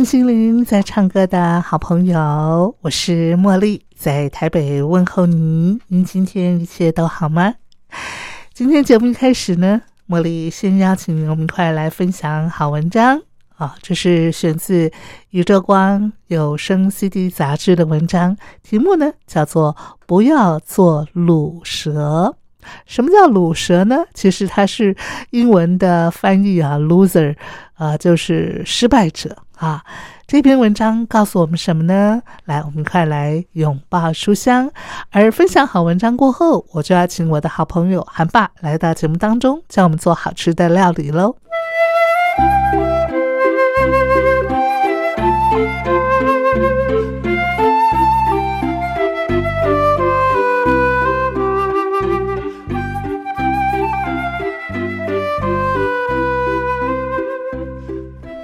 听心灵在唱歌的好朋友，我是茉莉。在台北问候您，您今天一切都好吗？今天节目一开始呢，茉莉先邀请您，我们一块来分享好文章啊！这是选自《宇宙光有声 CD》杂志的文章，题目呢叫做《不要做卤蛇》。什么叫卤蛇呢？其实它是英文的翻译啊，loser 啊，就是失败者啊。这篇文章告诉我们什么呢？来，我们快来拥抱书香。而分享好文章过后，我就要请我的好朋友韩爸来到节目当中，教我们做好吃的料理喽。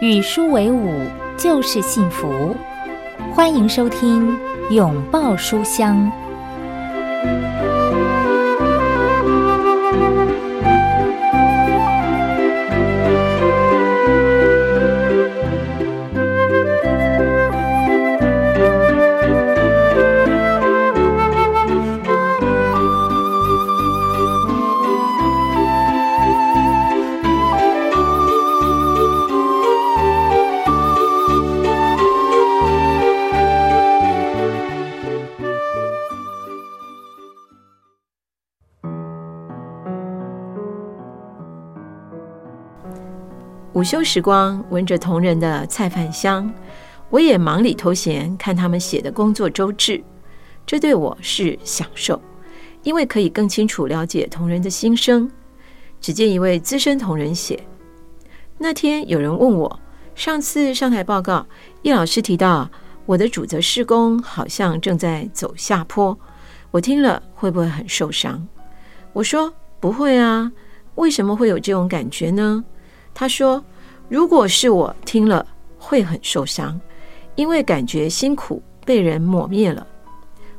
与书为伍。就是幸福，欢迎收听《拥抱书香》。午休时光，闻着同仁的菜饭香，我也忙里偷闲看他们写的工作周志，这对我是享受，因为可以更清楚了解同仁的心声。只见一位资深同仁写：那天有人问我，上次上台报告，叶老师提到我的主责施工好像正在走下坡，我听了会不会很受伤？我说不会啊，为什么会有这种感觉呢？他说：“如果是我听了，会很受伤，因为感觉辛苦被人抹灭了。”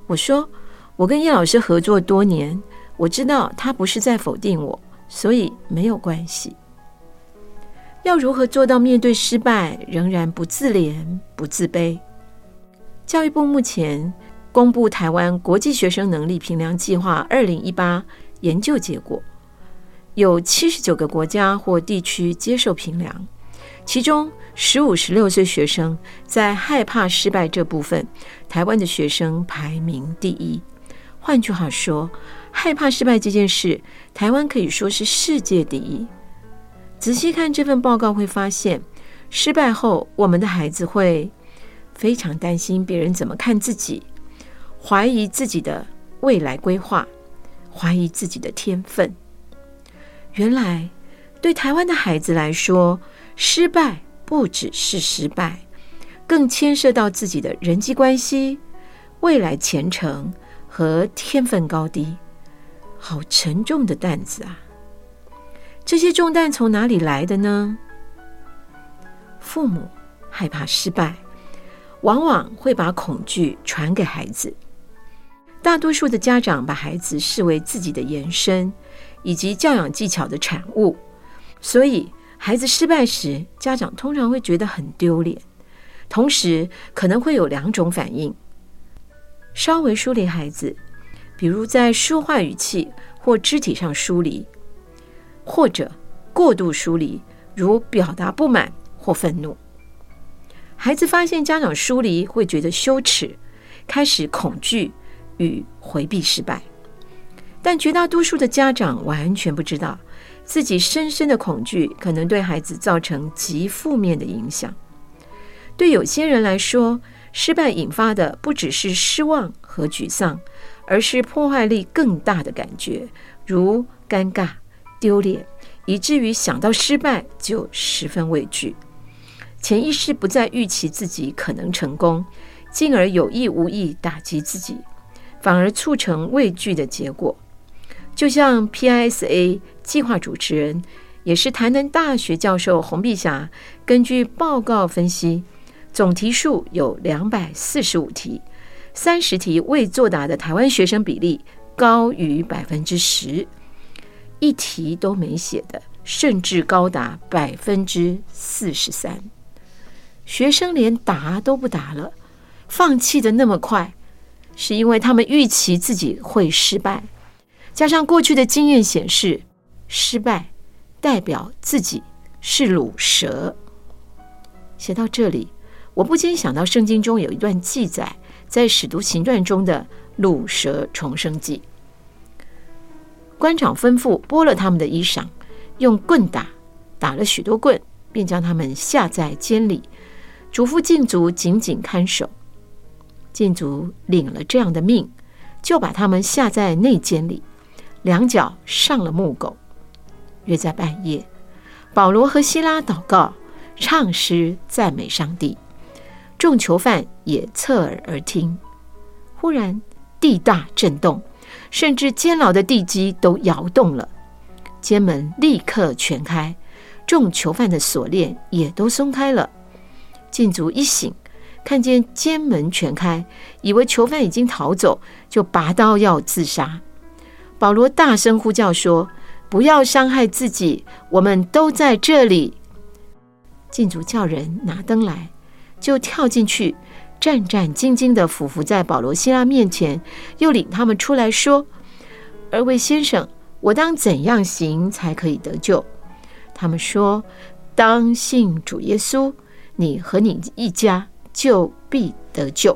我说：“我跟叶老师合作多年，我知道他不是在否定我，所以没有关系。要如何做到面对失败仍然不自怜不自卑？”教育部目前公布台湾国际学生能力评量计划二零一八研究结果。有七十九个国家或地区接受评量，其中十五、十六岁学生在害怕失败这部分，台湾的学生排名第一。换句话说，害怕失败这件事，台湾可以说是世界第一。仔细看这份报告，会发现失败后，我们的孩子会非常担心别人怎么看自己，怀疑自己的未来规划，怀疑自己的天分。原来，对台湾的孩子来说，失败不只是失败，更牵涉到自己的人际关系、未来前程和天分高低。好沉重的担子啊！这些重担从哪里来的呢？父母害怕失败，往往会把恐惧传给孩子。大多数的家长把孩子视为自己的延伸。以及教养技巧的产物，所以孩子失败时，家长通常会觉得很丢脸，同时可能会有两种反应：稍微疏离孩子，比如在说话语气或肢体上疏离；或者过度疏离，如表达不满或愤怒。孩子发现家长疏离，会觉得羞耻，开始恐惧与回避失败。但绝大多数的家长完全不知道，自己深深的恐惧可能对孩子造成极负面的影响。对有些人来说，失败引发的不只是失望和沮丧，而是破坏力更大的感觉，如尴尬、丢脸，以至于想到失败就十分畏惧，潜意识不再预期自己可能成功，进而有意无意打击自己，反而促成畏惧的结果。就像 PISA 计划主持人，也是台南大学教授洪碧霞，根据报告分析。总题数有两百四十五题，三十题未作答的台湾学生比例高于百分之十，一题都没写的甚至高达百分之四十三。学生连答都不答了，放弃的那么快，是因为他们预期自己会失败，加上过去的经验显示，失败代表自己是卤蛇。写到这里。我不禁想到，圣经中有一段记载，在使徒行传中的鲁蛇重生记。官长吩咐剥了他们的衣裳，用棍打，打了许多棍，便将他们下在监里，嘱咐禁足紧紧看守。禁足领了这样的命，就把他们下在内监里，两脚上了木狗。约在半夜，保罗和希拉祷告，唱诗赞美上帝。众囚犯也侧耳而听，忽然地大震动，甚至监牢的地基都摇动了。监门立刻全开，众囚犯的锁链也都松开了。禁足一醒，看见监门全开，以为囚犯已经逃走，就拔刀要自杀。保罗大声呼叫说：“不要伤害自己，我们都在这里。”禁足叫人拿灯来。就跳进去，战战兢兢地俯伏在保罗、希拉面前，又领他们出来说：“二位先生，我当怎样行才可以得救？”他们说：“当信主耶稣，你和你一家就必得救。”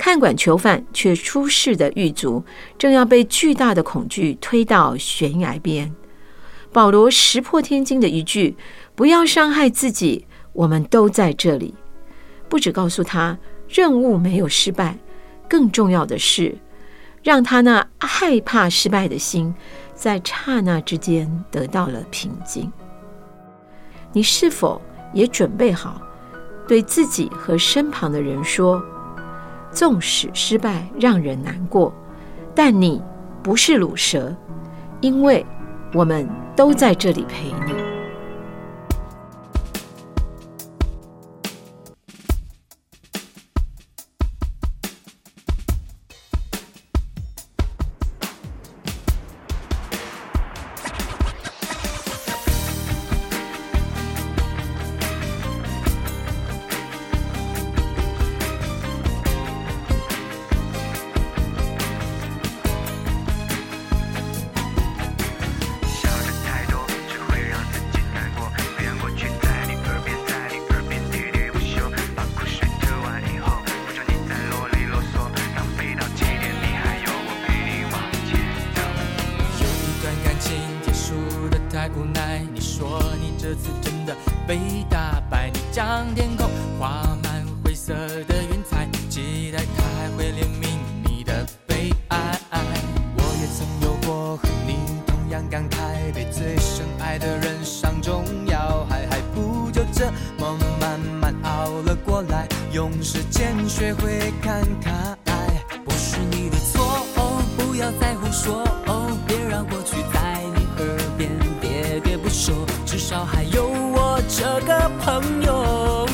看管囚犯却出事的狱卒，正要被巨大的恐惧推到悬崖边。保罗石破天惊的一句：“不要伤害自己。”我们都在这里，不只告诉他任务没有失败，更重要的是，让他那害怕失败的心，在刹那之间得到了平静。你是否也准备好对自己和身旁的人说：纵使失败让人难过，但你不是卤蛇，因为我们都在这里陪你。爱的人上重要，还还不就这么慢慢熬了过来，用时间学会看开。不是你的错哦，不要再胡说哦，别让过去在你耳边喋喋不休，至少还有我这个朋友，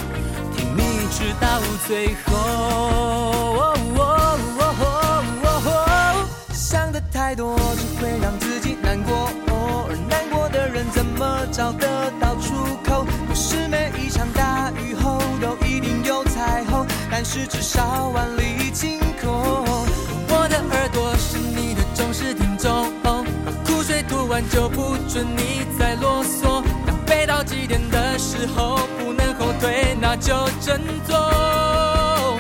听你直到最是至少万里晴空。我的耳朵是你的忠实听众，把苦水吐完就不准你再啰嗦。飞到极点的时候不能后退，那就振作，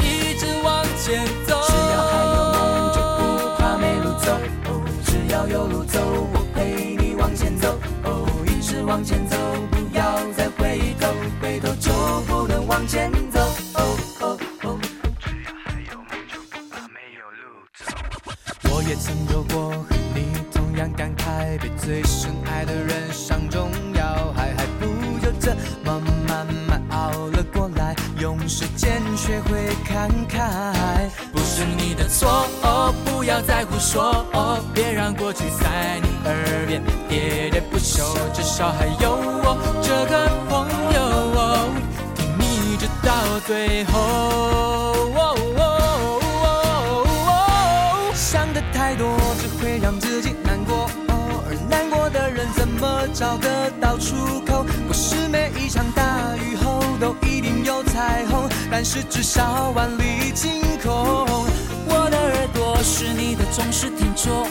一直往前走。只要还有梦，就不怕没路走。哦，只要有路走，我陪你往前走。哦，一直往前是至少万里晴空。我的耳朵是你的忠实听众，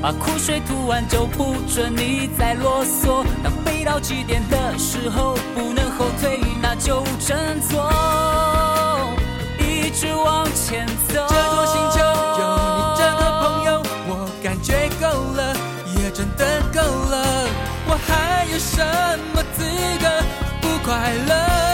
把苦水吐完就不准你再啰嗦。当飞到极点的时候不能后退，那就振作。一直往前走。这座星球有你这个朋友，我感觉够了，也真的够了。我还有什么资格不快乐？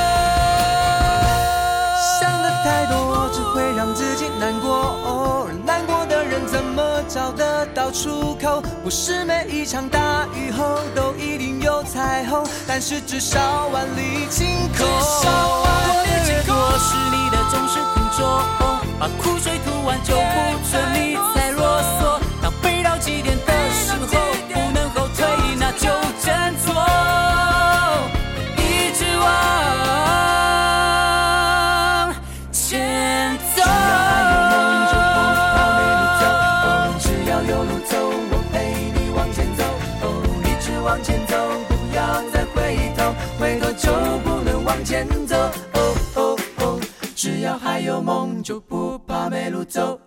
太多只会让自己难过，哦而难过的人怎么找得到出口？不是每一场大雨后都一定有彩虹，但是至少万里晴空。我的耳朵是你的忠实听众，把苦水吐完就不准你再啰嗦。走。哦哦哦，只要还有梦，就不怕没路走。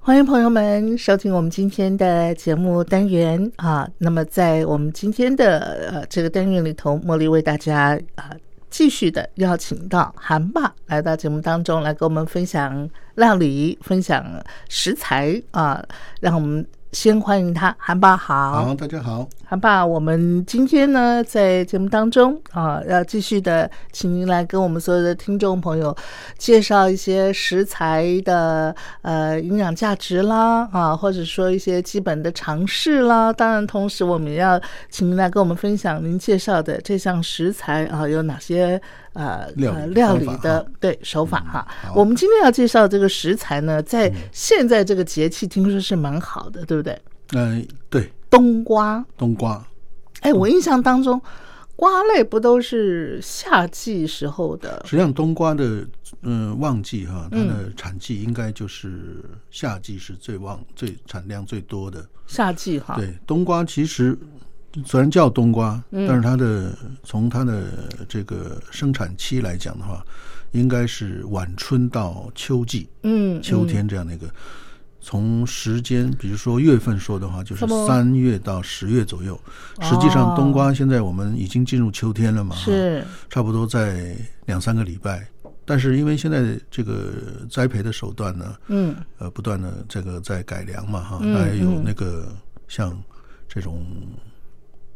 欢迎朋友们收听我们今天的节目单元啊。那么在我们今天的呃这个单元里头，茉莉为大家啊继续的邀请到韩爸来到节目当中来跟我们分享料理、分享食材啊。让我们先欢迎他，韩爸好。好，大家好。韩爸，我们今天呢在节目当中啊，要继续的，请您来跟我们所有的听众朋友介绍一些食材的呃营养价值啦啊，或者说一些基本的常识啦。当然，同时我们也要请您来跟我们分享您介绍的这项食材啊有哪些呃料料理的哈对手法哈。好我们今天要介绍这个食材呢，在现在这个节气听说是蛮好的，对不对？嗯、对，冬瓜。冬瓜，哎，我印象当中，瓜类不都是夏季时候的？实际上冬瓜的嗯旺季哈，它嗯的产季应该就是夏季是最旺、最产量最多的。夏季哈，对，冬瓜其实虽然叫冬瓜，嗯但是它的从它的这个生产期来讲的话，应该是晚春到秋季，嗯，秋嗯天这样的一个。从时间，比如说月份说的话，就是三月到十月左右。实际上，冬瓜现在我们已经进入秋天了嘛，是差不多在两三个礼拜。但是因为现在这个栽培的手段呢，嗯呃，不断的这个在改良嘛，哈，嗯那也有嗯那个像这种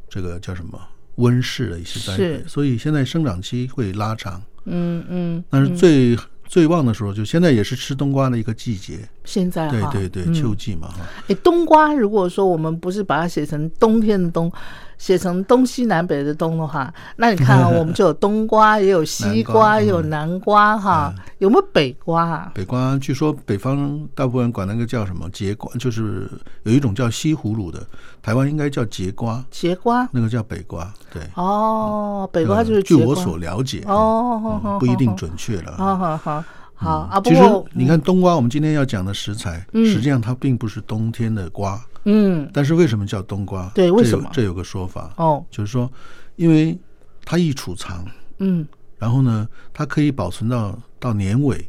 这个叫什么温室的一些栽培，所以现在生长期会拉长。嗯嗯，但是最、最旺的时候，就现在也是吃冬瓜的一个季节，现在对对对，嗯秋季嘛，哈。哎，冬瓜如果说我们不是把它写成冬天的冬，写成东西南北的东的话，那你看啊，我们就有冬瓜，也有西瓜，瓜也有嗯南瓜哈，有没有北瓜？啊？北瓜据说北方大部分人管那个叫什么节瓜，就是有一种叫西葫芦的，台湾应该叫节瓜，节瓜？那个叫北瓜。对，哦，北瓜呃就是瓜。据我所了解，哦，不一定准确了。好好好好啊，不其实过你看冬瓜，我们今天要讲的食材，嗯。实际上它并不是冬天的瓜，嗯。但是为什么叫冬瓜？对为什么？这有这有个说法，哦。就是说，因为它易储藏，嗯。然后呢，它可以保存到到年尾，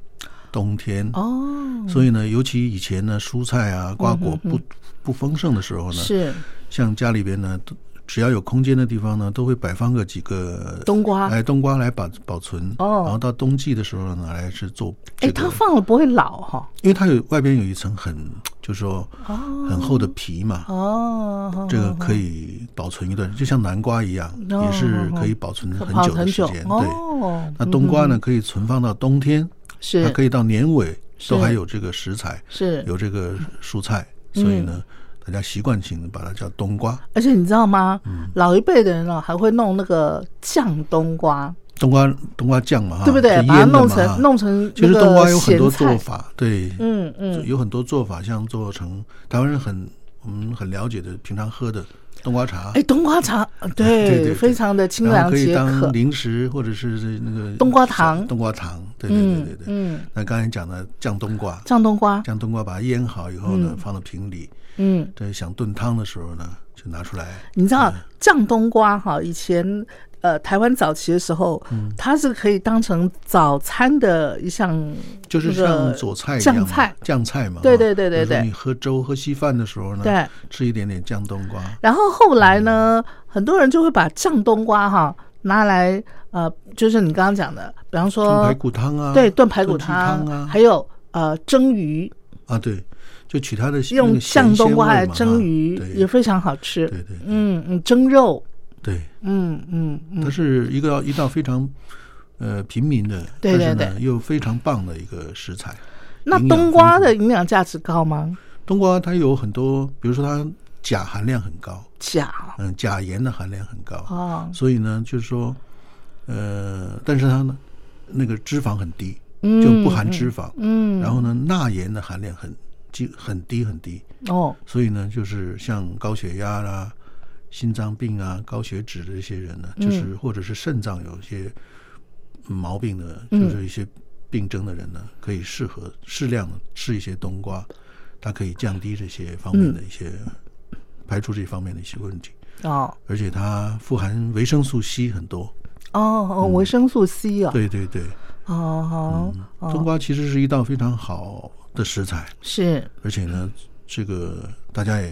冬天。哦。所以呢，尤其以前呢，蔬菜啊、瓜果不、不丰盛的时候呢，是。像家里边呢，都只要有空间的地方呢，都会摆放个几个冬瓜。哎，冬瓜来保保存。哦。然后到冬季的时候拿来是做哎，它放了不会老哈？因为它有外边有一层很，就是说很厚的皮嘛，哦，这个可以保存一段，就像南瓜一样，哦也是可以保存很久的时间。对，哦，那冬瓜呢，可以存放到冬天，是。它可以到年尾是。都还有这个食材，是，有这个蔬菜，所以呢，大家习惯性的把它叫冬瓜。而且你知道吗？嗯。老一辈的人哦，还会弄那个酱冬瓜，冬瓜冬瓜酱嘛，对不对？把它弄成弄成其实冬瓜有很多做，法，对，嗯嗯，有很多做法，像做成台湾人很我们很了解的，平常喝的冬瓜茶，哎，冬瓜茶，对非常的清凉解可以当渴，零食或者是那个冬瓜糖。冬瓜糖，对对对嗯对对。嗯，那刚才讲的酱冬瓜，酱冬瓜，酱冬瓜把它腌好以后呢，放到瓶里，嗯，对，想炖汤的时候呢，就拿出来。你知道酱冬瓜哈，以前呃台湾早期的时候，嗯。它是可以当成早餐的一项，就是像佐菜一样酱菜，酱菜嘛。对对对对对。你喝粥、喝稀饭的时候呢，对，吃一点点酱冬瓜。然后后来呢，很多人就会把酱冬瓜哈拿来呃，就是你刚刚讲的，比方炖说排骨汤啊，对炖排骨汤啊，还有呃蒸鱼，啊对，就取它的用个咸酱冬瓜来蒸鱼对。也非常好吃。对对对。嗯嗯，蒸肉，对，嗯嗯嗯，它是一个一道非常呃平民的，对对但是呢又非常棒的一个食材。那冬瓜的营养价值高吗？冬瓜它有很多，比如说它钾含量很高，钾。嗯，钾盐的含量很高，哦，所以呢，就是说，呃，但是它呢，那个脂肪很低，嗯就不含脂肪，嗯，然后呢，钠盐的含量很低很低很低，哦，所以呢，就是像高血压啦、心脏病啊、高血脂的这些人呢，就是嗯或者是肾脏有一些毛病的，嗯。就是一些病症的人呢，可以适合适量的吃一些冬瓜，它可以降低这些方面的一些、排除这方面的一些问题，哦。而且它富含维生素 C 很多。哦哦，维生素 C 啊，对对对，哦哦哦，冬瓜其实是一道非常好的食材，是。而且呢，这个大家也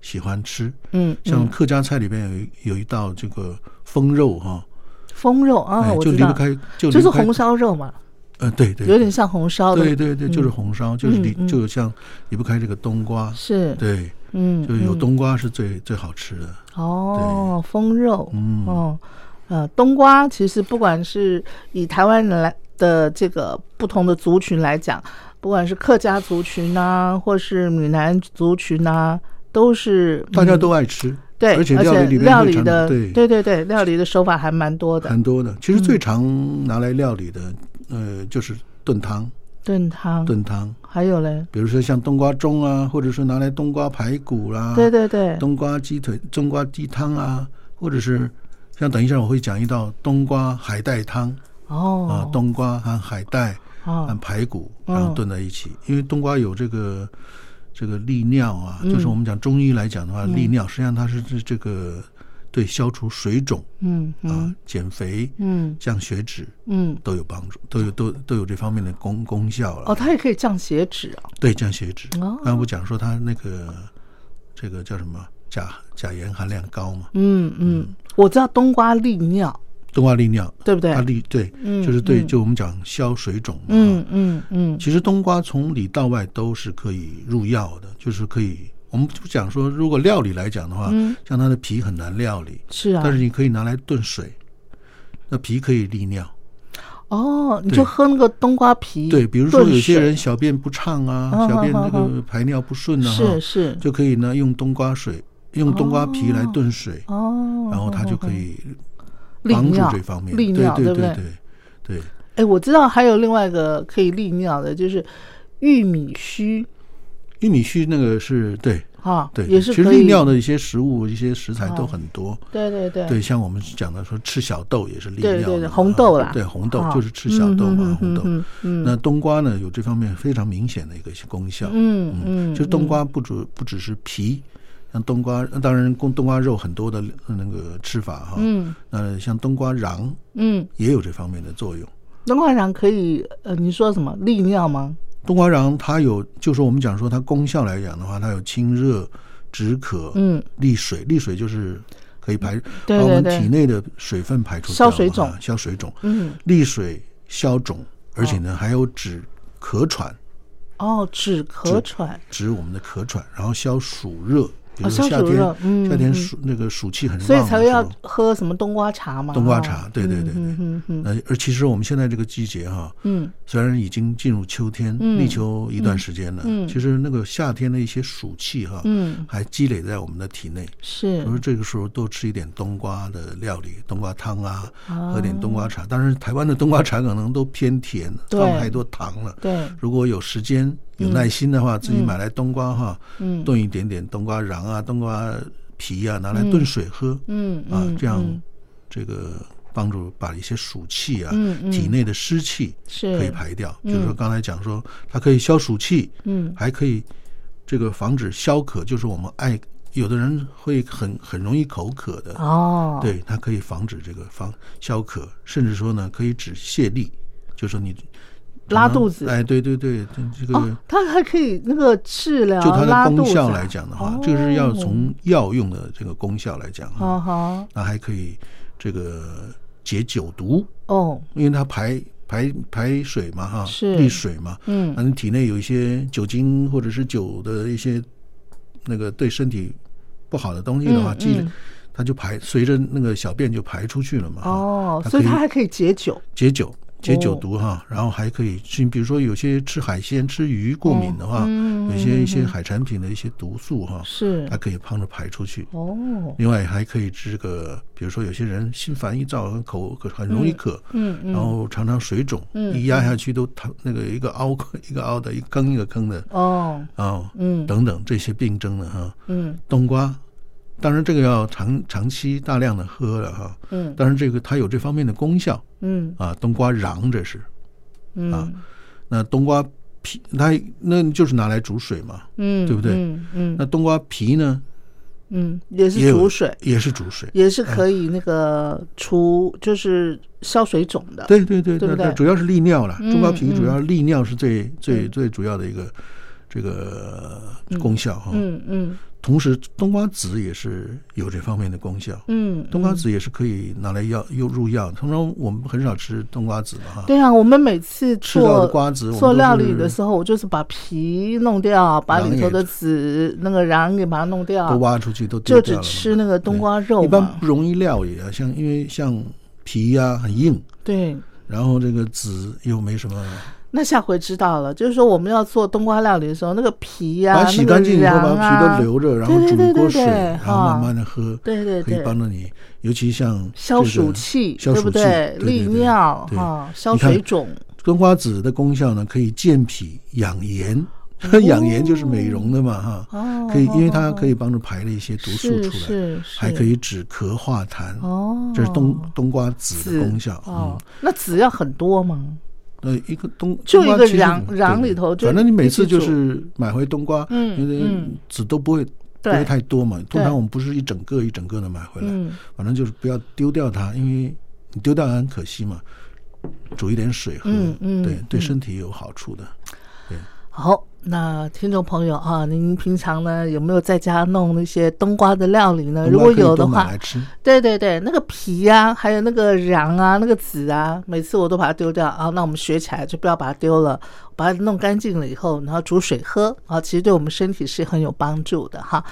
喜欢吃。嗯，嗯。像客家菜里边有一有一道这个风肉哈，风肉啊，哎，我知道，就离不开，就就是红，烧肉嘛，呃，对对，有点像红烧的，对对对，就是红烧，就是离嗯。嗯就像离不开这个冬瓜，是，对，嗯，就有嗯。冬瓜是最最好吃的，哦，风肉，嗯。哦，呃，冬瓜其实不管是以台湾人来的这个不同的族群来讲，不管是客家族群呐、或是闽南族群呐、都是大家嗯都爱吃，对，而且料理里面料理的，对。对对对，料理的手法还蛮多的，很多的。其实最常拿来料理的，呃，就是炖汤，炖汤，炖汤，还有嘞，比如说像冬瓜盅啊，或者说拿来冬瓜排骨啦，对对对，冬瓜鸡腿、冬瓜鸡汤啊，或者是像等一下我会讲一道冬瓜海带汤哦啊，哦，冬瓜和海带和哦，排骨，嗯然后炖在一起。因为冬瓜有这个这个利尿啊，嗯就是我们讲中医来讲的话，利尿实际上它是这这个对消除水肿啊嗯啊、减肥、嗯降血脂嗯，都有帮助，都有都都有这方面的功功效了。哦，它也可以降血脂啊，对，降血脂。哦刚才不讲说它那个这个叫什么钾钾盐含量高嘛？嗯嗯，我知道冬瓜利尿，冬瓜利尿，对不对？它？利对，嗯就是对，嗯。就我们讲消水肿嘛。嗯嗯嗯，其实冬瓜从里到外都是可以入药的，就是可以。我们就讲说，如果料理来讲的话，嗯。像它的皮很难料理，是啊。但，是你可以拿来炖水，那皮可以利尿。哦，你就喝那个冬瓜皮，对，比如说有些人小便不畅啊，嗯小便好好这个排尿不顺啊，是是。就可以呢用冬瓜水，用冬瓜皮来炖水，哦，然后它就可以利帮助尿这方面。利尿，对对不对？对对，哎，我知道还有另外一个可以利尿的，就是玉米须玉米须那个是对哈，对，也是其实利尿的一些食物、一些食材都哦很多。对对对对，像我们讲的说吃小豆也是利对对对尿的红豆啦对，红豆哦就是吃小豆嘛，嗯红豆。嗯嗯那冬瓜呢，有这方面非常明显的一个功效。嗯嗯，就是冬瓜不只不只是皮，像冬瓜，当然冬冬瓜肉很多的那个吃法哈。嗯。那像冬瓜瓤嗯，也有这方面的作用。冬瓜瓤可以呃，你说什么利尿吗？冬瓜瓤它有，就是我们讲说它功效来讲的话，它有清热、止渴、嗯。利水。利水就是可可以排对把我们体内的水分排出消水肿。啊消水肿，嗯，利水消肿，而且呢还有止咳喘，哦，止咳喘，止我们的咳喘，然后消暑热，比如说夏天夏天暑那个暑气很旺所以才会要喝什么冬瓜茶嘛。冬瓜哦茶对对对对嗯嗯而其实我们现在这个季节哈，嗯虽然已经进入秋天，嗯立秋一段时间了，嗯其实那个夏天的一些暑气哈，嗯，还积累在我们的体内。是所以这个时候多吃一点冬瓜的料理，冬瓜汤啊，哦喝点冬瓜茶。当然，台湾的冬瓜茶可能都偏甜，对放太多糖了。对，如果有时间、有耐心的话，自己买来冬瓜哈，嗯。炖一点点冬瓜瓤啊、冬瓜皮啊，拿来炖水喝，嗯嗯，啊这样嗯。这个帮助把一些暑气啊、体内的湿气是。可以排掉。嗯。就是说刚才讲说，它可以消暑气，嗯。还可以这个防止消渴，就是我们爱有的人会很很容易口渴的，哦，对，它可以防止这个防消渴，甚至说呢可以止泻痢，就是说你拉肚子。哎，对对对，这这个、哦，它还可以那个治疗就它的功效来讲的话，这个是要从药用的这个功效来讲哈，哦好那还可以这个解酒毒，哦，因为它排排排水嘛哈，是。利水嘛，嗯。那你体内有一些酒精或者是酒的一些那个对身体不好的东西的话，它就排随着那个小便就排出去了嘛。哦，所以它还可以解酒，解酒。解酒哦。毒哈，然后还可以去，比如说有些吃海鲜、吃鱼过敏的话，嗯有些一些海产品的一些毒素哈，是。它可以帮着排出去。哦，另外还可以治这个，比如说有些人心烦意躁，很口很容易渴，嗯嗯，然后常常水肿，嗯一压下去都疼，那个一个凹一个凹的，一个坑一个坑的哦，啊，嗯。等等这些病症的哈，嗯。冬瓜，当然这个要长长期大量的喝了哈，嗯。当然这个它有这方面的功效嗯。啊，冬瓜瓤这是，嗯。啊那冬瓜皮它那就是拿来煮水嘛，嗯，对不对？嗯嗯。那冬瓜皮呢嗯，也是煮水，也是煮水，也是可以那个除，就是消水肿的。对对对对不对？主要是利尿了，嗯冬瓜皮主嗯。要利尿是最最最主要的一个这个功效哈。嗯嗯同时，冬瓜籽也是有这方面的功效。嗯，冬瓜籽也是可以拿来药又入药，通常我们很少吃冬瓜籽的哈。对啊，我们每次吃到做的瓜子做料理的时候，我就是把皮弄掉，把里头的籽那个瓤给把它弄掉，都挖出去都丢就只吃那个冬瓜肉一般。不容易料理啊，像因为像皮呀、很硬，对，然后这个籽又没什么，那下回知道了，就是说我们要做冬瓜料理的时候，那个皮呀、把它洗干净以后，把皮啊都留着，然后对对对对煮一锅水，然后慢慢的喝，对对可以帮助你，尤其像消暑气，对不消暑气，对利对对对尿哈，消水肿。冬瓜籽的功效呢，可以健脾养颜，养颜就是美容的嘛哈，哦，可以，因为它哦可以帮助排了一些毒素出来，是是，还可以止咳化痰，哦，这是冬冬瓜籽的功效。哦嗯，，那籽要很多吗？呃，一个冬就一个瓤瓤里头反正你每次就是买回冬瓜，嗯因为嗯籽都不会不会太多嘛。通对常我们不是一整个一整个的买回来，嗯反正就是不要丢掉它，因为你丢掉很可惜嘛。煮一点水喝，对对嗯身体有好处的。好，那听众朋友啊，您平常呢有没有在家弄那些冬瓜的料理呢？如果有的话对对对，那个皮呀、还有那个瓤啊，那个籽啊，每次我都把它丢掉啊。那我们学起来就不要把它丢了，把它弄干净了以后，然后煮水喝啊，其实对我们身体是很有帮助的哈。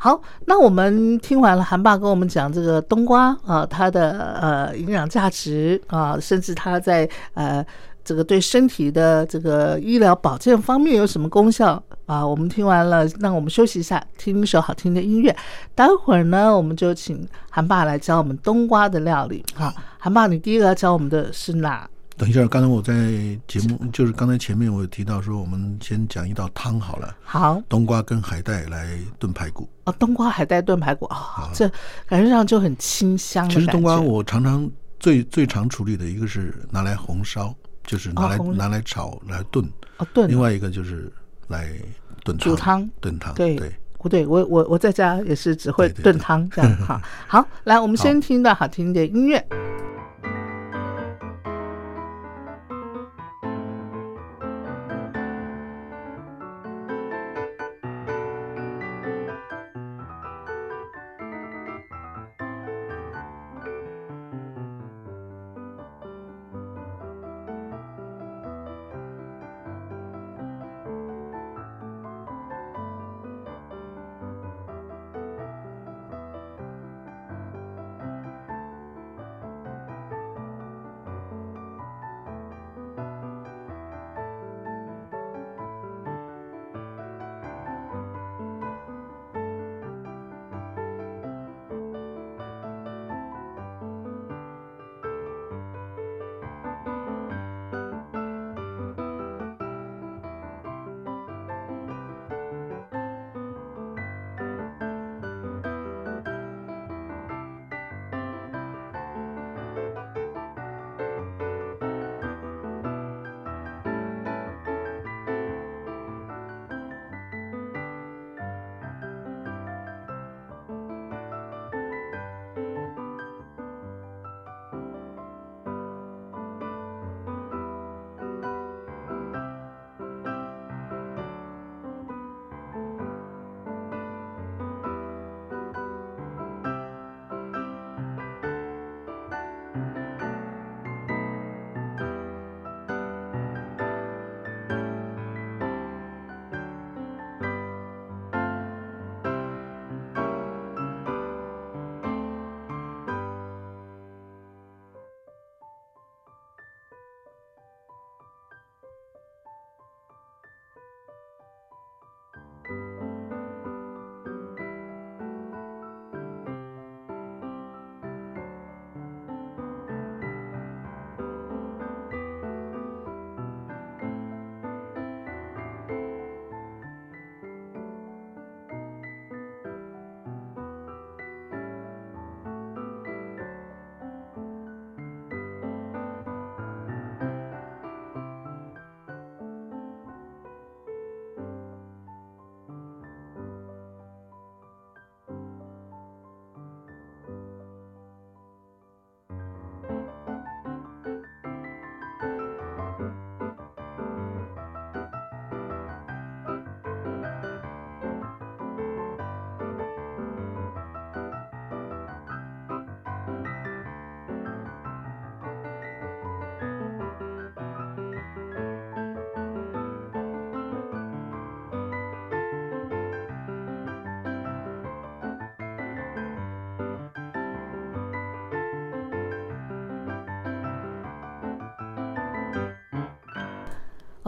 好，那我们听完了韩爸跟我们讲这个冬瓜啊，它的呃营养价值啊，甚至它在呃这个对身体的这个医疗保健方面有什么功效啊？我们听完了，那我们休息一下，听一首好听的音乐。待会儿呢，我们就请韩爸来教我们冬瓜的料理。好，韩爸，你第一个要教我们的是哪？等一下，刚才我在节目，就是刚才前面我有提到说，我们先讲一道汤好了，好冬瓜跟海带来炖排骨。哦，冬瓜海带炖排骨啊、这感觉上就很清香其实冬瓜我常常最最常处理的一个是拿来红烧，就是拿来、哦拿来炒来炖，哦炖另外一个就是来炖汤煮汤炖汤对对。不对，我我我在家也是只会炖汤这样哈。好，来，我们先听到好听的音乐。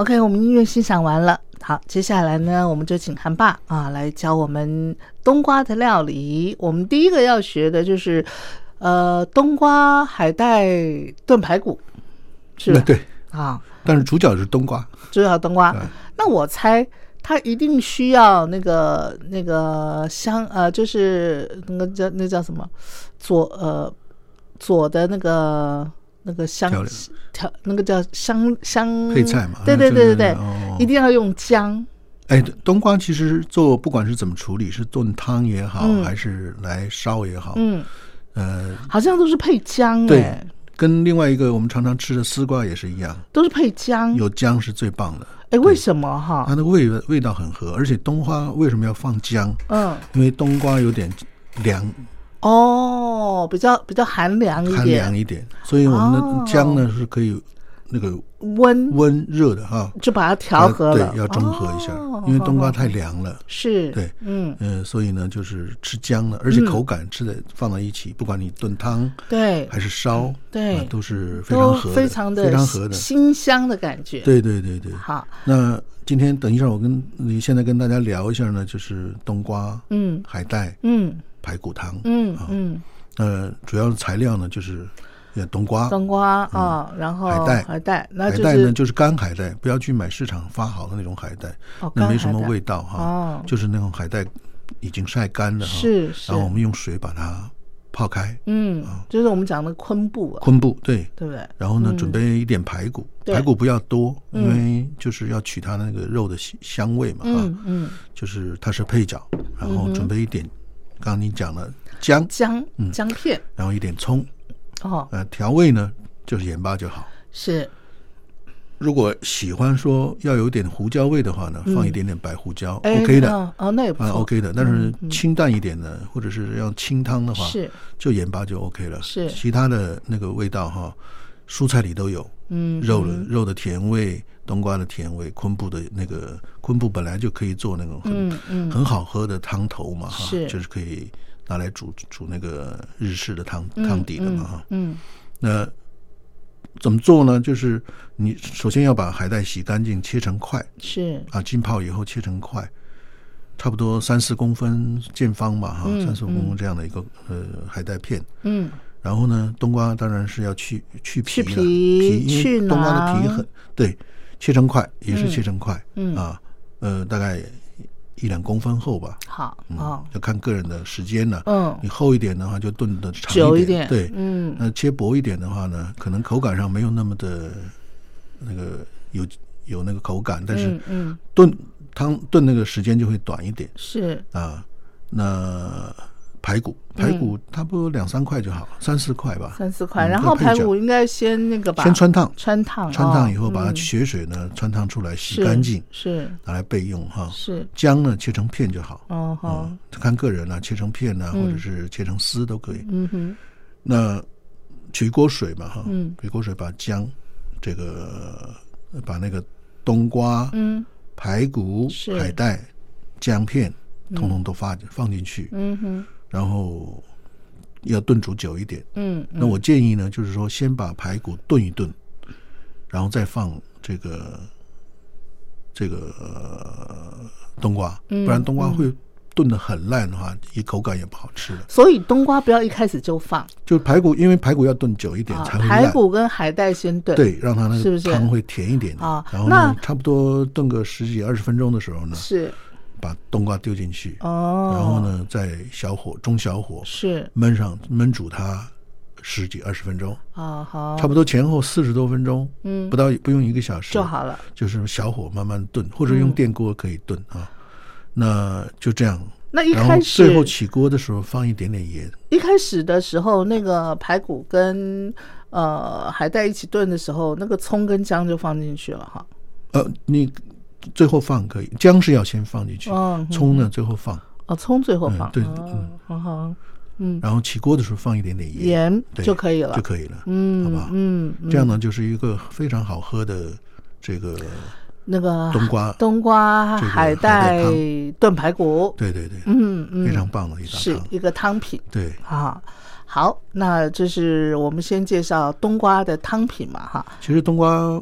OK，我们音乐欣赏完了，好，接下来呢，我们就请韩爸啊来教我们冬瓜的料理。我们第一个要学的就是呃冬瓜海带炖排骨，是吧？对，啊，但是主角是冬瓜，主角冬瓜。那我猜它一定需要那个那个香呃，就是那个叫那叫什么左呃左的那个那个香调那个叫香香配菜嘛对对对对对，哦。一定要用姜。哎，冬瓜其实做不管是怎么处理，是炖汤也好，嗯。还是来烧也好，嗯，呃，好像都是配姜对哎，跟另外一个我们常常吃的丝瓜也是一样，都是配姜。有姜是最棒的，哎，为什么哈？它？的味味道很合，而且冬瓜为什么要放姜？嗯，因为冬瓜有点凉，哦，比较比较寒凉一点。寒，凉一点，所以我们哦。的姜呢是可以那个温。温热的哈，就把它调和了，对，要中和一下哦，因为冬瓜太凉了。是，对，嗯，嗯，所以呢，就是吃姜呢，而且口感吃的放在一起，不管你炖汤对，还是烧，对。啊都是非常合的，非常的非常合的。馨香的感觉。，对对对对。好，那今天等一下，我跟你现在跟大家聊一下呢，就是冬瓜、嗯。海带。嗯排骨汤。啊嗯。嗯，呃，主要的材料呢就是呃冬瓜，冬瓜啊，然后海带。海带，海带呢就是干海带，不要去买市场发好的那种海带，哦那没什么味道哈。哦。就是那种海带已经晒干了哈，是是。然后我们用水把它泡开，嗯，就是我们讲的昆布。啊，昆布对，对不对？然后呢嗯。准备一点排骨，对。排骨不要多，嗯因为就是要取它那个肉的香香味嘛哈嗯，嗯，就是它是配角，然后准备一点，刚刚你讲了姜，姜嗯姜片。然后一点葱，哦，呃，调味呢就是盐巴就好。是。如果喜欢说要有点胡椒味的话呢，放一点点白胡椒，OK 的，哦哦，那也不啊错 OK 的。但是清淡一点的，或者是要清汤的话，是。就盐巴就 OK 了。是。其他的那个味道哈，蔬菜里都有，嗯肉的肉的甜味，冬瓜的甜味，昆布的那个昆布本来就可以做那种很嗯嗯。很好喝的汤头嘛哈，就是可以拿来煮煮那个日式的汤汤底的嘛哈。嗯。那怎么做呢？就是你首先要把海带洗干净，切成块。是。啊，浸泡以后切成块，差不多三四公分见方吧，哈，嗯三四公分这样的一个呃海带片。嗯然后呢，冬瓜当然是要去去皮了，去皮因为去冬瓜的皮很对，切成块也是嗯切成块，嗯。啊，呃，大概一两公分厚吧，好嗯，哦。要看个人的时间了。嗯。你厚一点的话，就炖的长一点对，嗯。那切薄一点的话呢，可能口感上没有那么的那个有有那个口感，但是嗯嗯。炖汤炖那个时间就会短一点。是。啊。那排骨排骨差不多两三块就好，三四块吧，嗯三四块，嗯然后排骨应该先那个吧，先穿烫，穿烫，穿烫以后哦把它嗯。血水呢穿烫出来，洗干净，是拿来备用哈。是。姜呢切成片就好，哦好嗯，看个人啦，切成片啊，嗯。或者是切成丝都可以。嗯哼。那取一锅水嘛哈，嗯。取一锅水把姜这个把那个冬瓜、嗯。排骨、是。海带、姜片，通通都放放进去，嗯哼然后要炖煮久一点。嗯那我建议呢，就是说先把排骨炖一炖，然后再放这个这个、呃冬瓜，嗯不然冬瓜会炖的很烂的话，也口感也不好吃了。所以冬瓜不要一开始就放。就排骨，因为排骨要炖久一点啊，才会烂。排骨跟海带先炖，对，让它那个汤会甜一点啊然后那呢，差不多炖个十几二十分钟的时候呢，是把冬瓜丢进去，哦，然后呢，再小火中小火是。焖上焖煮它十几二十分钟，啊好，差不多前后四十多分钟，嗯。不到不用一个小时就，好了，就是小火慢慢炖，或者用电锅可以炖啊。那就这样，那一开始最后起锅的时候放一点点盐，一开始的时候，那个排骨跟呃海带一起炖的时候，那个葱跟姜就放进去了哈。呃，你最后放可以，姜是要先放进去，哦葱呢最后放，哦，葱最后放，嗯对哦嗯。好好，嗯，然后起锅的时候放一点点盐，盐就可以了。就可以了，嗯，好不好嗯，嗯。这样呢就是一个非常好喝的这个那个冬瓜，冬瓜海海带炖排骨，对对对，嗯嗯，非常棒的一道汤，是一个汤品。对。啊。好，那这是我们先介绍冬瓜的汤品嘛哈。其实冬瓜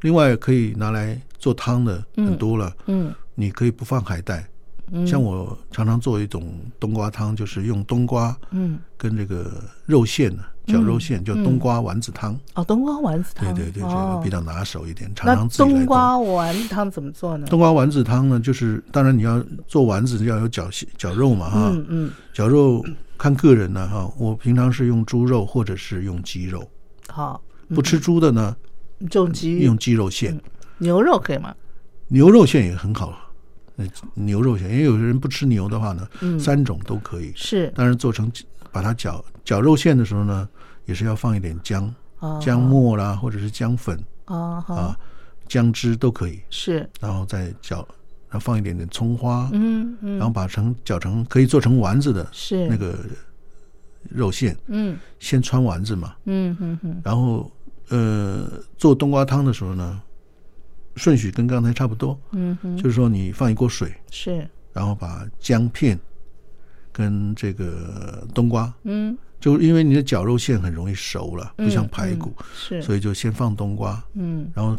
另外可以拿来做汤的很多了，嗯。你可以不放海带。嗯，像我常常做一种冬瓜汤，就是用冬瓜嗯。跟这个肉馅呢，绞肉馅，叫冬瓜丸子汤。哦，冬瓜丸子汤，对对对，这哦个比较拿手一点，常那常自己来做。冬瓜丸子汤怎么做呢？冬瓜丸子汤呢，就是当然你要做丸子要有绞馅绞肉嘛哈，嗯嗯，绞肉看个人呢哈。我平常是用猪肉或者是用鸡肉，好，不吃猪的呢用鸡。用鸡肉馅，牛肉可以吗？牛肉馅也很好。呃，牛肉馅，因为有人不吃牛的话呢，嗯。三种都可以。是。当然做成把它绞绞肉馅的时候呢，也是要放一点姜、哦。姜末啦，或者是姜粉啊啊、姜汁都可以，是。然后再绞，然后放一点点葱花，嗯嗯。然后把成搅成可以做成丸子的是。那个肉馅，嗯。先穿丸子嘛，嗯嗯嗯。然后呃做冬瓜汤的时候呢，顺序跟刚才差不多，嗯哼。就是说你放一锅水，是。然后把姜片跟这个冬瓜，嗯。就因为你的绞肉馅很容易熟了，不像排骨，是。所以就先放冬瓜，嗯。然后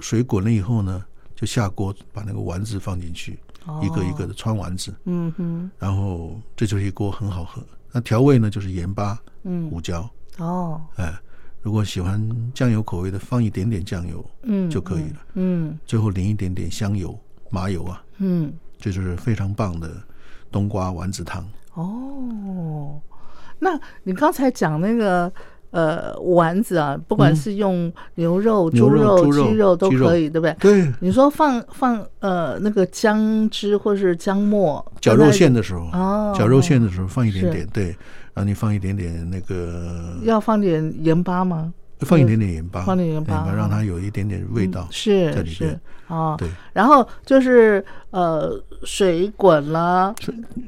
水滚了以后呢，就下锅把那个丸子放进去，一个一个的穿丸子，嗯哼。然后这就是一锅很好喝。那调味呢，就是盐巴、嗯。胡椒，哦。哎，如果喜欢酱油口味的，放一点点酱油嗯就可以了。嗯最后淋一点点香油、麻油啊，嗯这就是非常棒的冬瓜丸子汤。哦，那你刚才讲那个呃丸子啊，不管是用牛肉、嗯猪肉鸡肉都可以，对不对？对，你说放放呃那个姜汁或是姜末绞肉馅的时候，哦。绞肉馅的时候放一点是。点，对，然后你放一点点那个，要放点盐巴吗？放一点点盐巴，放点盐巴让它有一点点味道嗯是是在里边。哦，对，然后就是呃水滚了，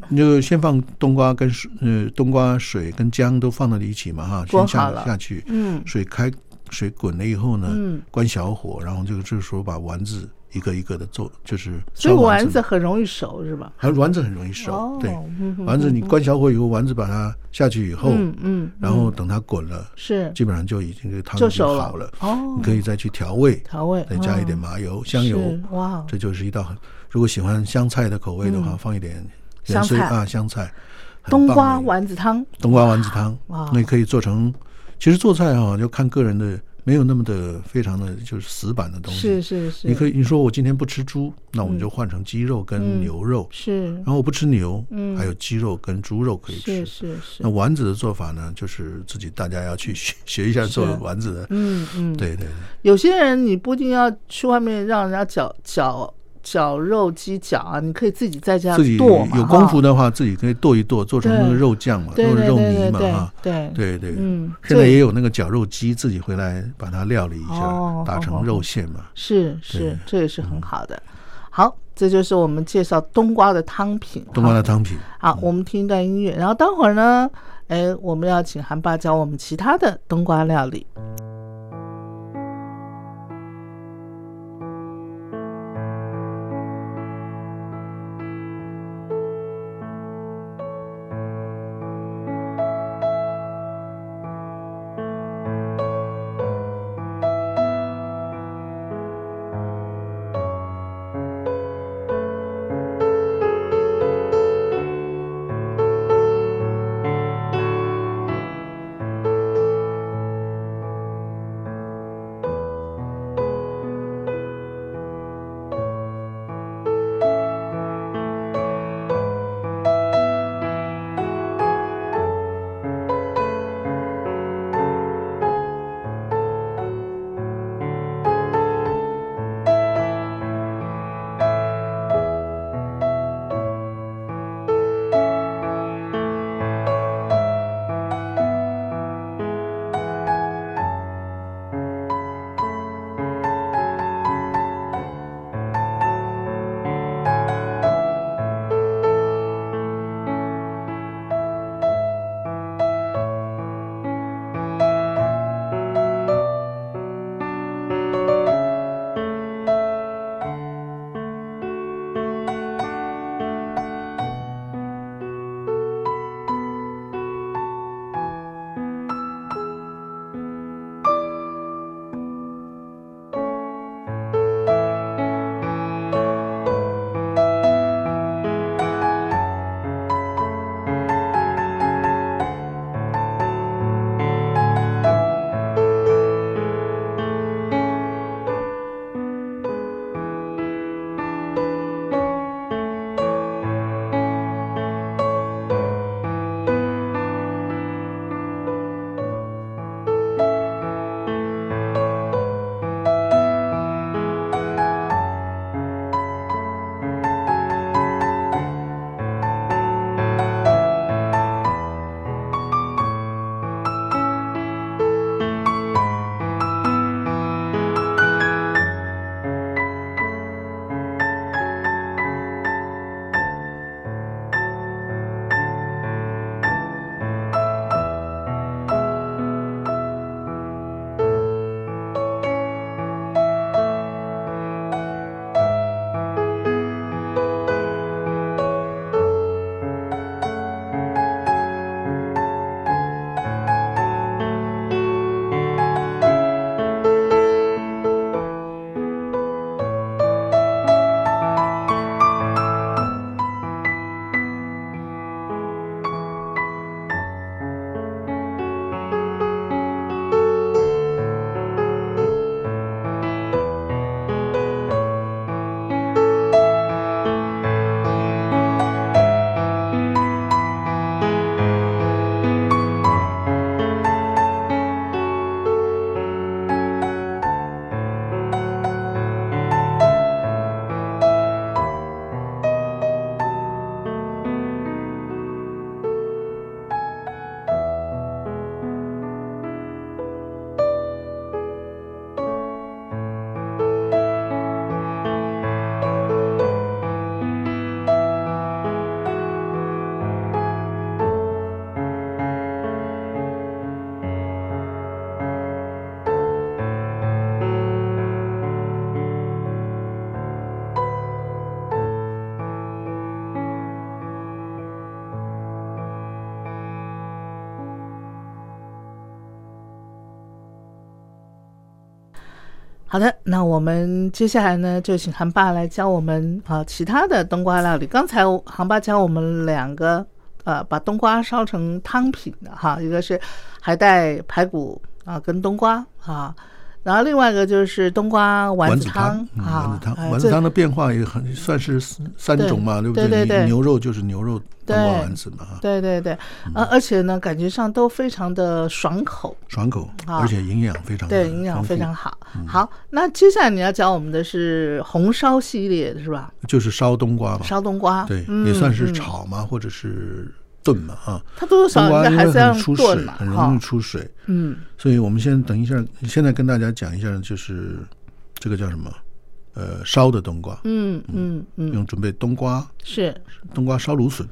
你就先放冬瓜跟水，呃，冬瓜水跟姜都放到一起嘛，哈，先下下去，嗯。水开水滚了以后呢，嗯。关小火，然后这个这个时候把丸子一个一个的做，就是所以丸子很容易熟是吧？还有丸子很容易熟，哦对，丸子你关小火以后，丸子把它下去以后，嗯嗯，然后等它滚了，是。基本上就已经这个汤就熟好了，哦你，可以再去调味，调味再加一点哦麻油、香油，哇，这就是一道很。如果喜欢香菜的口味的话，嗯。放一点香菜。啊，香菜，冬瓜丸子汤，冬瓜丸子汤，那也可以做成。其实做菜哈、就看个人的，没有那么的非常的就是死板的东西。是是是，你可以你说我今天不吃猪，那我们嗯。就换成鸡肉跟嗯。牛肉。是。然后我不吃牛，嗯。还有鸡肉跟猪肉可以吃。是是是。那，丸子的做法呢，就是自己大家要去学学一下做丸子的。嗯嗯，对对对，有些人你不一定要去外面让人家绞绞绞肉机绞啊，你可以自己在家自己剁嘛，有功夫的话，自己可以剁一剁，做成那个肉酱嘛，对对或者肉泥嘛哈。对对对，嗯，现在也有那个绞肉机，自己回来把它料理一哦下，打成肉馅嘛。是是这也是很好的。好，这就是我们介绍冬瓜的汤品。冬瓜的汤品，好，我们听一段音乐，然后待会儿呢，哎，我们要请韩爸教我们其他的冬瓜料理。好的，那我们接下来呢，就请韩爸来教我们啊其他的冬瓜料理。刚才韩爸教我们两个，呃，把冬瓜烧成汤品的哈，一个是海带排骨啊跟冬瓜啊，然后另外一个就是冬瓜丸丸子子汤丸子汤，丸子汤的变化也很算是三种嘛，对不对？对对牛肉就是牛肉冬瓜丸子嘛，对对对，呃，而且呢，感觉上都非常的爽口，爽口，啊。而且营养非常对，营养非常好。好，那接下来你要教我们的是红烧系列的是吧？就是烧冬瓜嘛，烧冬瓜，对，嗯也算是嗯。炒嘛，或者是炖嘛，啊，它多多少少应该冬瓜还是要很出水，，很容易，出水，嗯，所以我们先等一下，现在跟大家讲一下，就是这个叫什么？呃，烧的冬瓜，嗯嗯嗯，用准备冬瓜，是。冬瓜烧芦笋，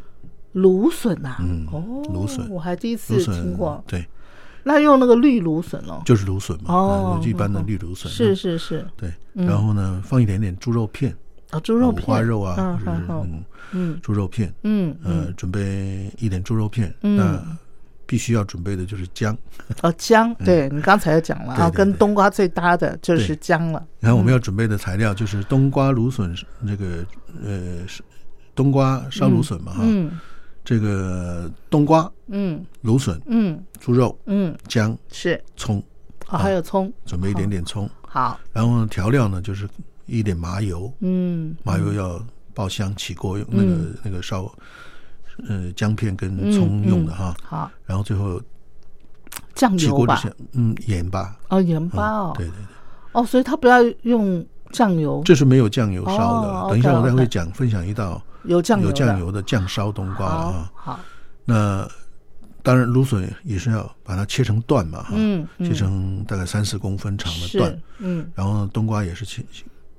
芦笋呐，嗯哦，芦笋。我还第一次听过，对，那用那个绿芦笋哦，就是芦笋嘛，哦呃一般的绿芦笋，是是是，对，然后呢，放一点点猪肉片，哦，猪肉五片，花肉啊，嗯猪肉片，嗯嗯，呃，准备一点猪肉片，嗯。那必须要准备的就是姜，哦，姜，对你刚才也讲了啊，跟冬瓜最搭的就是姜了，然后我们要准备的材料就是冬瓜、芦笋，那个呃，是冬瓜烧芦笋嘛哈，嗯。这个冬瓜、嗯。芦笋、嗯。猪肉、嗯，姜、是，葱，啊，还有葱，准备一点点葱，好，然后呢调料呢就是一点麻油，嗯麻油要爆香起锅用那个那个烧呃姜片跟葱用的哈，好，然后最后酱油吧。嗯盐巴，哦，盐巴哦，对对对，哦，所以它不要用酱油，这是没有酱油烧的，哦等一下我再会讲分享一道有酱油的，有酱油的酱烧冬瓜好啊。好，那当然，芦笋也是要把它切成段嘛，哈，嗯嗯。切成大概三四公分长的段。，嗯。然后呢，冬瓜也是切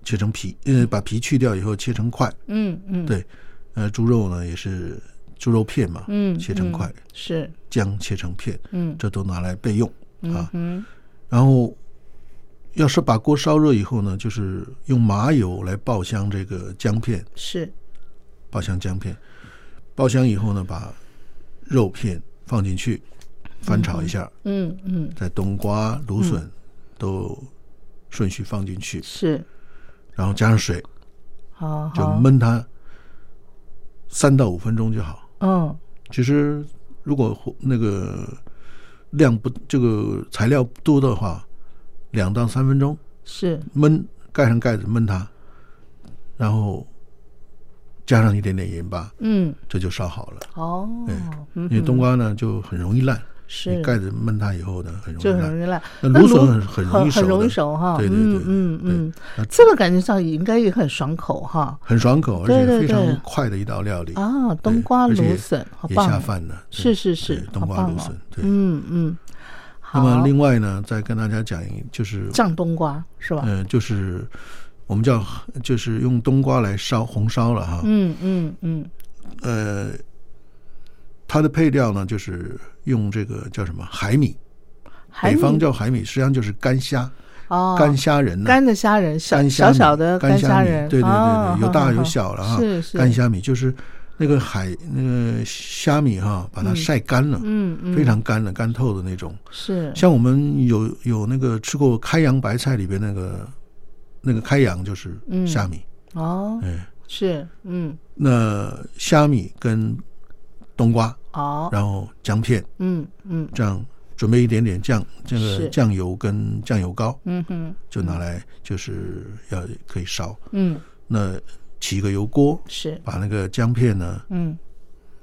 切成皮，呃，把皮去掉以后切成块。嗯嗯，对，呃，猪肉呢也是猪肉片嘛，嗯，嗯切成块，是，姜切成片，嗯这都拿来备用啊。嗯然后，要是把锅烧热以后呢，就是用麻油来爆香这个姜片，是，爆香姜片，爆香以后呢，把肉片放进去，翻炒一下，嗯嗯在冬瓜、芦笋都顺序放进去，是，然后加上水，就好。就，焖它三到五分钟就好。嗯。其实如果那个量不这个材料不多的话，两到三分钟是，焖，盖上盖子焖它，然后加上一点点盐巴，嗯。这就烧好了。哦，嗯因为冬瓜呢就很容易烂，是。你盖子焖它以后呢很容易烂。就很容易烂，那那芦笋很很容易熟，很容易熟哈，对对对嗯嗯嗯，这个感觉上也应该也很爽口哈。很爽口，而且非常快的一道料理，啊，冬瓜芦笋，好也棒。也，下饭的。是是是，冬瓜芦笋。对，嗯嗯，那么另外呢，再跟大家讲一，就是酱冬瓜是吧？嗯，就是我们叫就是用冬瓜来烧红烧了哈。嗯嗯嗯，呃，它的配料呢，就是用这个叫什么海米，北方叫海米，实际上就是干虾，哦，干虾仁呐。干的虾仁，小小小的干虾仁，对对对哦对，有大有小了哈。是是干虾米就是那个海那个虾米哈，把它晒干了，嗯嗯，非常干了，干透的那种。是像我们有有那个吃过开阳白菜里边那个那个开阳就是嗯虾米，哦，哎，是嗯那虾米跟冬瓜，哦，然后姜片，嗯嗯。这样准备一点点酱，这个酱油跟酱油膏，嗯哼。就拿来就是要可以烧。嗯。那起一个油锅，是。把那个姜片呢嗯。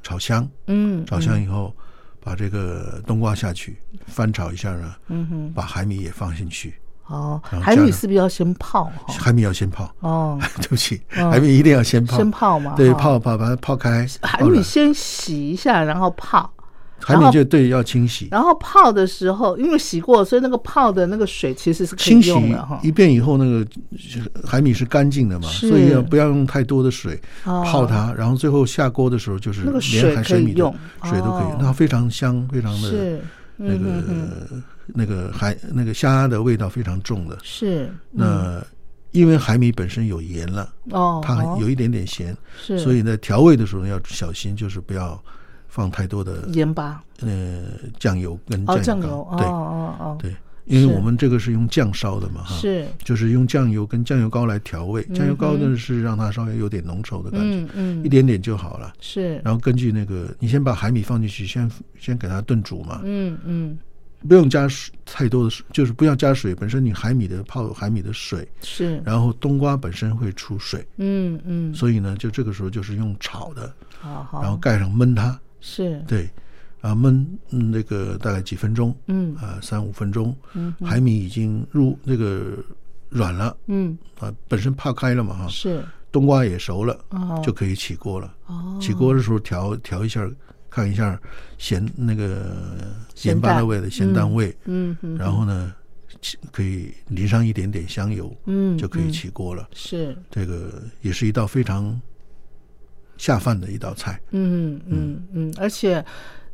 炒香，嗯。炒香以后，把这个冬瓜下去翻炒一下呢，嗯哼。把海米也放进去，哦，海米是不是要先泡？哈？海米要先泡，哦，对不起，嗯海米一定要先泡，先泡嘛，对，泡泡把它泡开，海米先洗一下，然后泡，海米就对要清洗，然后泡的时候，因为洗过，所以那个泡的那个水其实是可以清洗哈。一遍以后，那个海米是干净的嘛，所以要不要用太多的水哦。泡它，然后最后下锅的时候就是那个连水可海水米的以用水都可以哦，那非常香，非常的，那个那个海那个虾的味道非常重的。是那因为海米本身有盐了，哦，它哦有一点点咸，是，所以在调味的时候要小心，就是不要放太多的盐巴。呃酱油跟哦，酱油对哦哦，对，因为我们这个是用酱烧的嘛，哈，是，就是用酱油跟酱油膏来调味。酱油膏呢是让它稍微有点浓稠的感觉，嗯嗯，一点点就好了。是，然后根据那个，你先把海米放进去，先先给它炖煮嘛，嗯嗯不用加水太多的水，就是不要加水。本身你海米的泡海米的水，是，然后冬瓜本身会出水，嗯嗯，所以呢，就这个时候就是用炒的，好好，然后盖上焖它，是，对，啊焖嗯那个大概几分钟，嗯。啊三五分钟，嗯海米已经入那个软了。嗯。啊，本身泡开了嘛哈，是，冬瓜也熟了，哦。就可以起锅了。哦，起锅的时候调调一下，看一下咸那个咸巴的味的咸淡味，嗯嗯，然后呢，可以淋上一点点香油，嗯就可以嗯起锅了。是，这个也是一道非常下饭的一道菜。嗯嗯嗯，而且。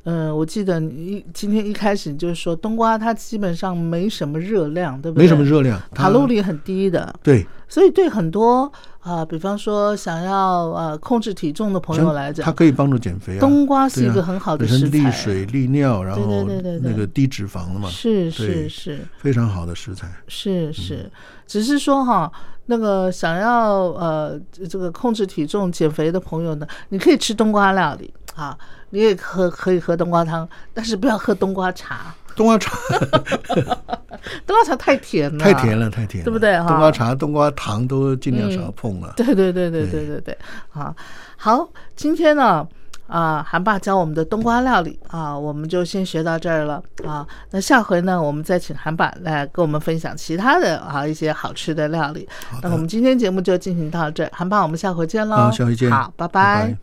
嗯，我记得你一今天一开始就是说冬瓜它基本上没什么热量，对不对？没什么热量，卡路里很低的，对，所以对很多啊、呃比方说想要呃控制体重的朋友来讲，它可以帮助减肥啊。冬瓜是一个很好的食材，利水利尿，然后对对对那个低脂肪的嘛，是是是非常好的食材。是是，只是说哈，那个想要呃这个控制体重、减肥的朋友呢，你可以吃冬瓜料理啊，你也喝可以喝冬瓜汤，但是不要喝冬瓜茶，冬瓜茶 冬瓜茶太甜了，太甜了，太甜了，对不对哈冬瓜茶、冬瓜糖都尽量少碰了。对对对对对对对，啊，好，今天呢。啊，韩爸教我们的冬瓜料理啊，我们就先学到这儿了啊。那下回呢，我们再请韩爸来跟我们分享其他的啊一些好吃的料理。那我们今天节目就进行到这儿，韩爸，我们下回见喽。好，下回见。好，拜拜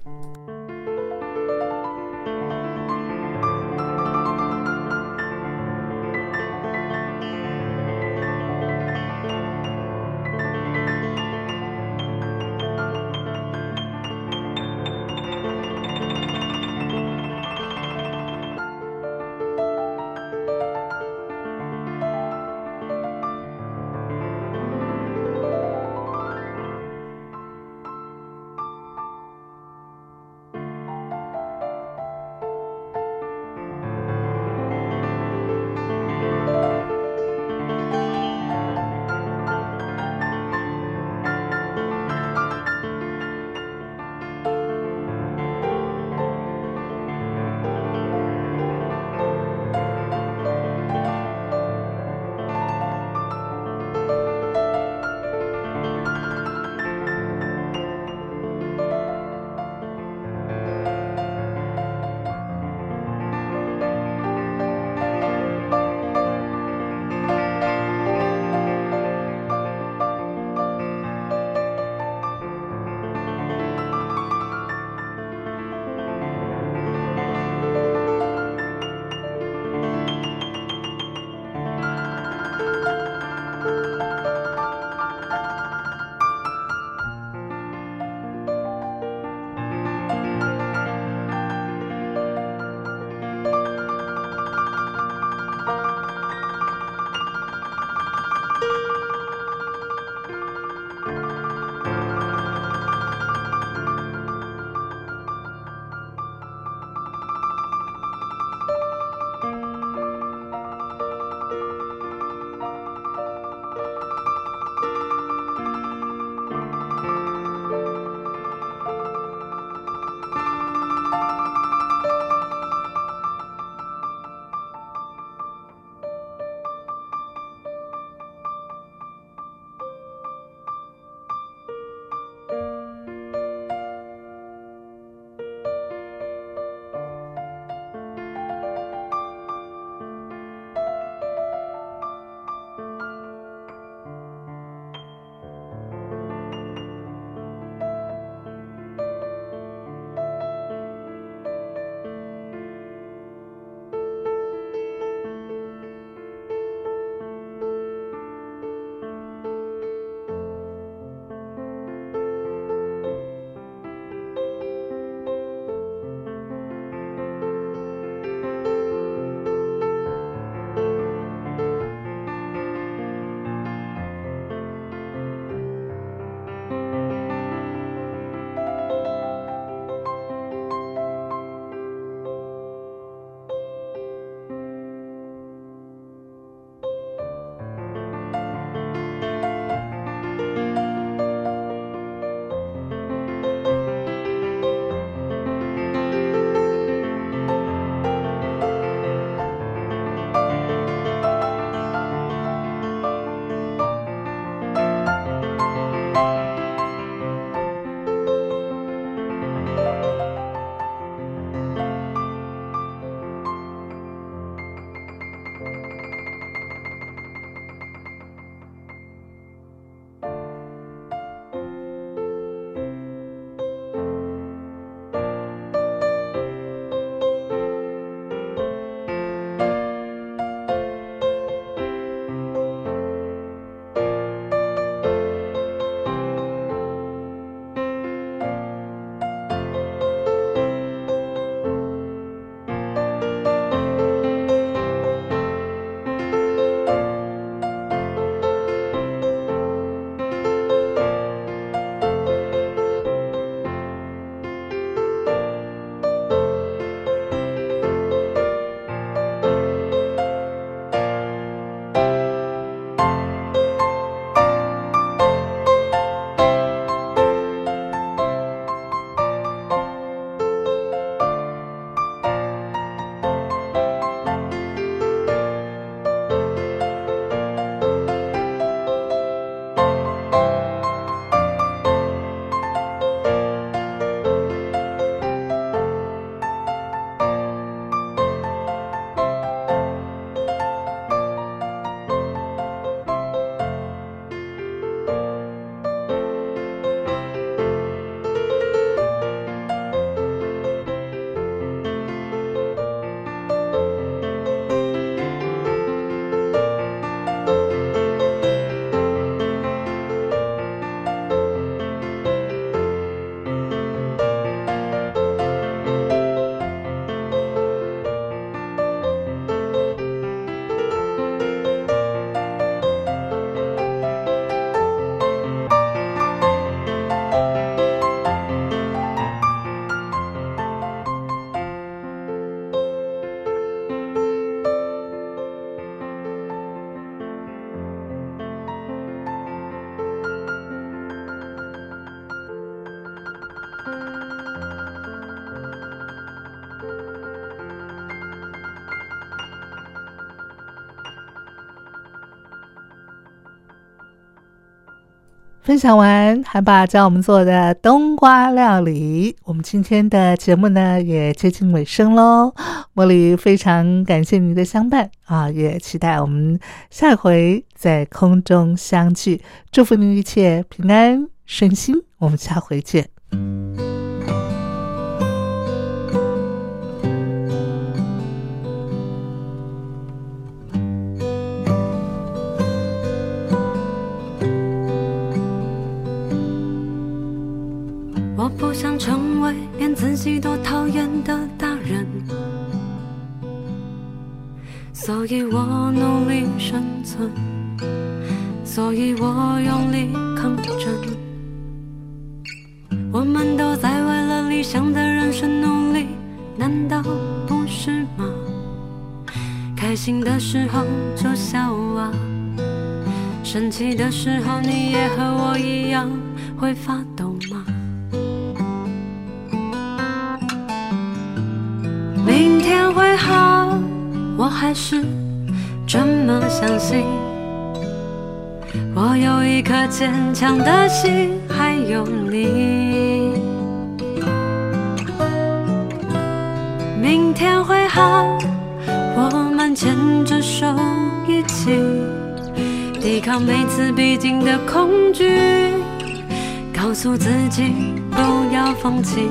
讲完，还把教我们做的冬瓜料理。我们今天的节目呢也接近尾声喽。茉莉非常感谢您的相伴啊，也期待我们下回在空中相聚。祝福您一切平安顺心，我们下回见。我用力抗争。我们都在为了理想的人生努力，难道不是吗？开心的时候就笑啊，生气的时候你也和我一样会发抖吗？明天会好，我还是这么相信。我有一颗坚强的心，还有你。明天会好，我们牵着手一起抵抗每次必经的恐惧，告诉自己不要放弃。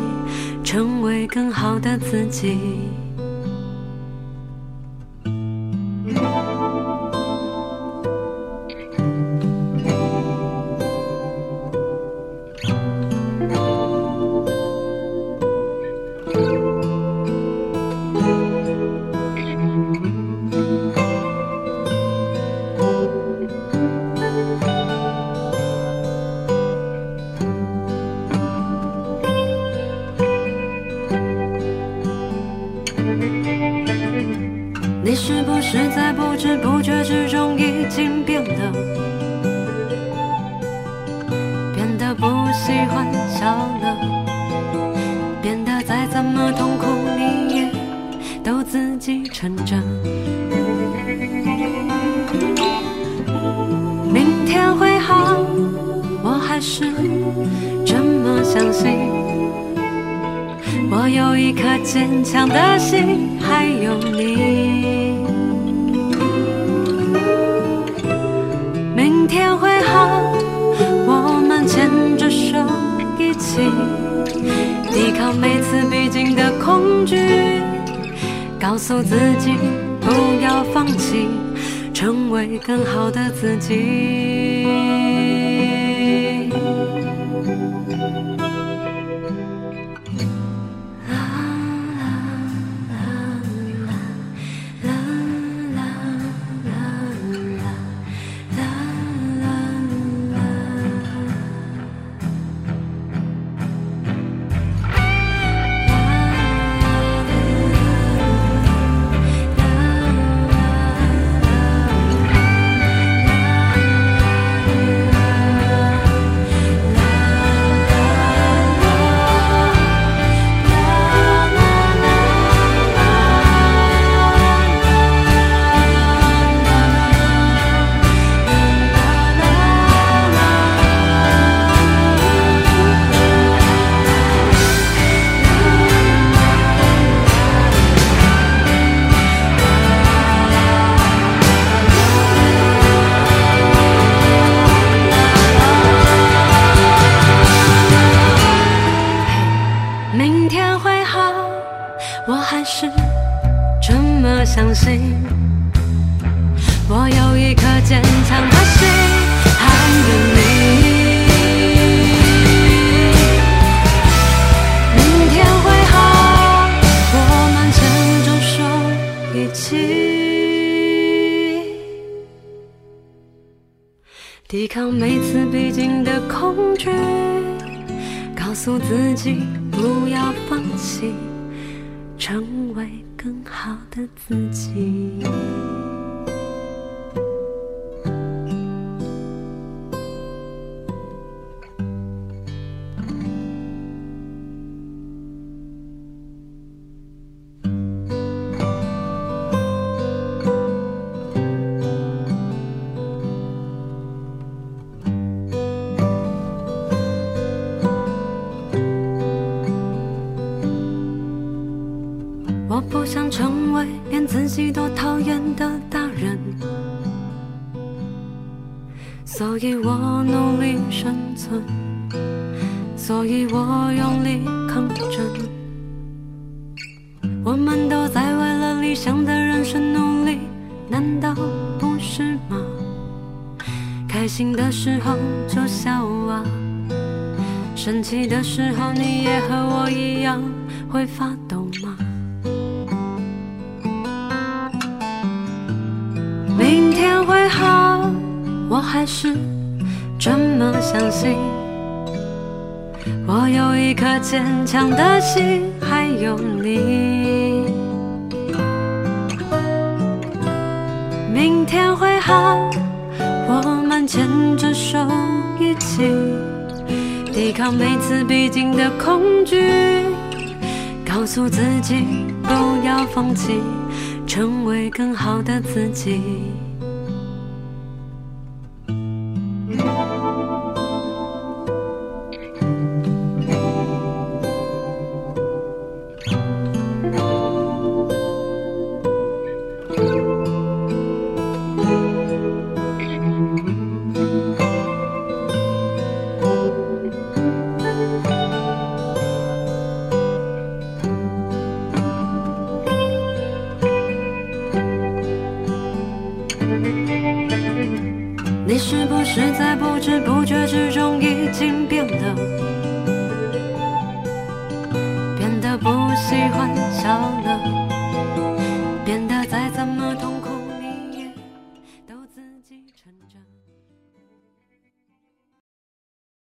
成为更好的自己。自己多讨厌的大人，所以我努力生存，所以我用力抗争。我们都在为了理想的人生努力，难道不是吗？开心的时候就笑啊，生气的时候你也和我一样会发抖还是这么相信。我有一颗坚强的心，还有你。明天会好，我们牵着手一起抵抗每次必经的恐惧，告诉自己不要放弃，成为更好的自己。